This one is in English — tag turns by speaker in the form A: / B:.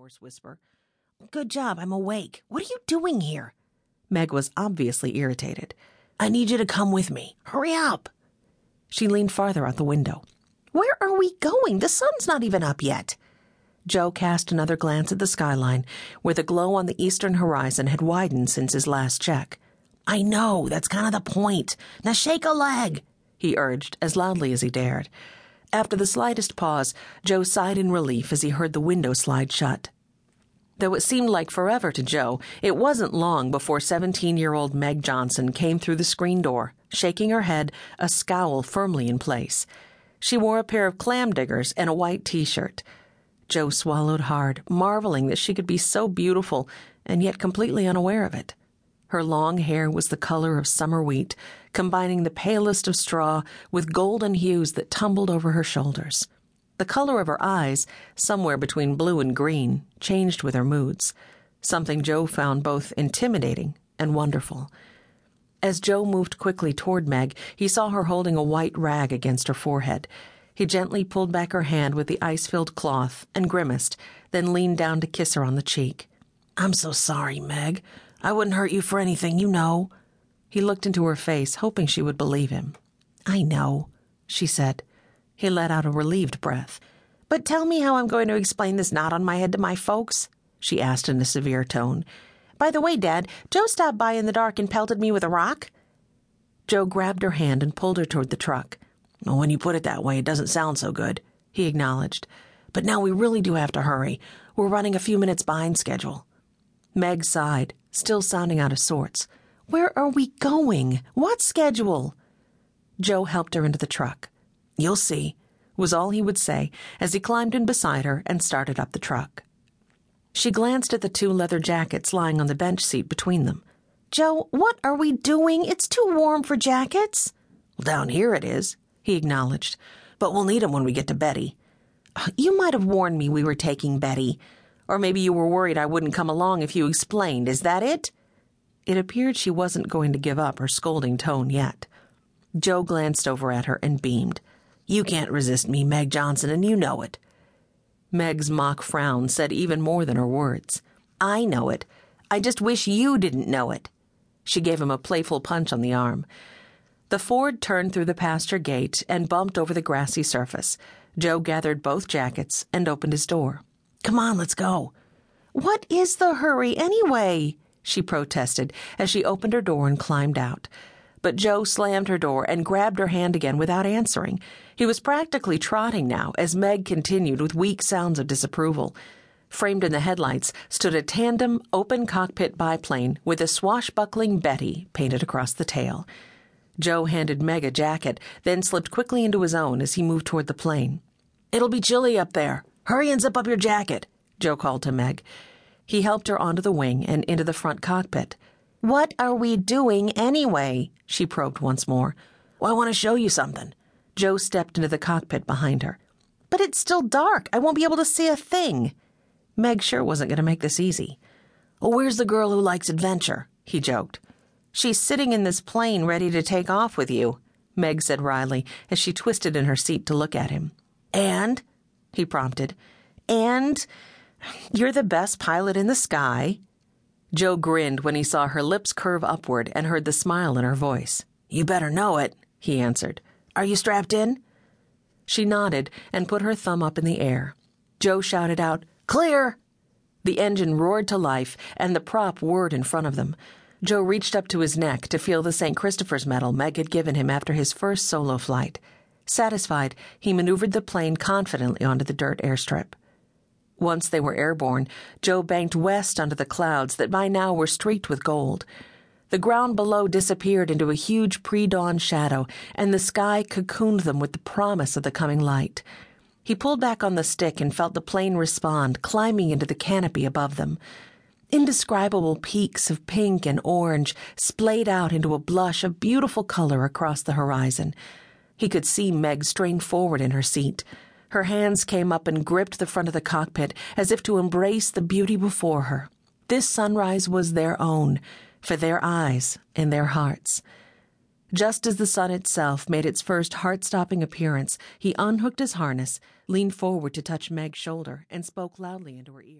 A: hoarse whisper. Good job, I'm awake. What are you doing here? Meg was obviously irritated. I need you to come with me. Hurry up. She leaned farther out the window. Where are we going? The sun's not even up yet. Joe cast another glance at the skyline, where the glow on the eastern horizon had widened since his last check. I know, that's kind of the point. Now shake a leg, he urged as loudly as he dared. After the slightest pause, Joe sighed in relief as he heard the window slide shut. Though it seemed like forever to Joe, it wasn't long before 17 year old Meg Johnson came through the screen door, shaking her head, a scowl firmly in place. She wore a pair of clam diggers and a white t shirt. Joe swallowed hard, marveling that she could be so beautiful and yet completely unaware of it. Her long hair was the color of summer wheat, combining the palest of straw with golden hues that tumbled over her shoulders. The color of her eyes, somewhere between blue and green, changed with her moods, something Joe found both intimidating and wonderful. As Joe moved quickly toward Meg, he saw her holding a white rag against her forehead. He gently pulled back her hand with the ice filled cloth and grimaced, then leaned down to kiss her on the cheek. I'm so sorry, Meg. I wouldn't hurt you for anything, you know. He looked into her face, hoping she would believe him. I know, she said. He let out a relieved breath. But tell me how I'm going to explain this knot on my head to my folks, she asked in a severe tone. By the way, Dad, Joe stopped by in the dark and pelted me with a rock. Joe grabbed her hand and pulled her toward the truck. Well, when you put it that way, it doesn't sound so good, he acknowledged. But now we really do have to hurry. We're running a few minutes behind schedule. Meg sighed, still sounding out of sorts. Where are we going? What schedule? Joe helped her into the truck. You'll see, was all he would say as he climbed in beside her and started up the truck. She glanced at the two leather jackets lying on the bench seat between them. Joe, what are we doing? It's too warm for jackets. Well, down here it is he acknowledged. But we'll need 'em when we get to Betty. Uh, you might have warned me we were taking Betty. Or maybe you were worried I wouldn't come along if you explained. Is that it? It appeared she wasn't going to give up her scolding tone yet. Joe glanced over at her and beamed. You can't resist me, Meg Johnson, and you know it. Meg's mock frown said even more than her words. I know it. I just wish you didn't know it. She gave him a playful punch on the arm. The Ford turned through the pasture gate and bumped over the grassy surface. Joe gathered both jackets and opened his door. Come on, let's go. What is the hurry anyway? she protested as she opened her door and climbed out. But Joe slammed her door and grabbed her hand again without answering. He was practically trotting now as Meg continued with weak sounds of disapproval. Framed in the headlights stood a tandem open cockpit biplane with a swashbuckling Betty painted across the tail. Joe handed Meg a jacket, then slipped quickly into his own as he moved toward the plane. It'll be chilly up there. Hurry and zip up your jacket, Joe called to Meg. He helped her onto the wing and into the front cockpit. What are we doing anyway? she probed once more. Well, I want to show you something. Joe stepped into the cockpit behind her. But it's still dark. I won't be able to see a thing. Meg sure wasn't going to make this easy. Well, where's the girl who likes adventure? he joked. She's sitting in this plane ready to take off with you, Meg said wryly as she twisted in her seat to look at him. And? He prompted. And you're the best pilot in the sky. Joe grinned when he saw her lips curve upward and heard the smile in her voice. You better know it, he answered. Are you strapped in? She nodded and put her thumb up in the air. Joe shouted out, Clear! The engine roared to life, and the prop whirred in front of them. Joe reached up to his neck to feel the St. Christopher's medal Meg had given him after his first solo flight. Satisfied, he maneuvered the plane confidently onto the dirt airstrip. Once they were airborne, Joe banked west under the clouds that by now were streaked with gold. The ground below disappeared into a huge pre dawn shadow, and the sky cocooned them with the promise of the coming light. He pulled back on the stick and felt the plane respond, climbing into the canopy above them. Indescribable peaks of pink and orange splayed out into a blush of beautiful color across the horizon. He could see Meg strain forward in her seat. Her hands came up and gripped the front of the cockpit as if to embrace the beauty before her. This sunrise was their own, for their eyes and their hearts. Just as the sun itself made its first heart stopping appearance, he unhooked his harness, leaned forward to touch Meg's shoulder, and spoke loudly into her ear.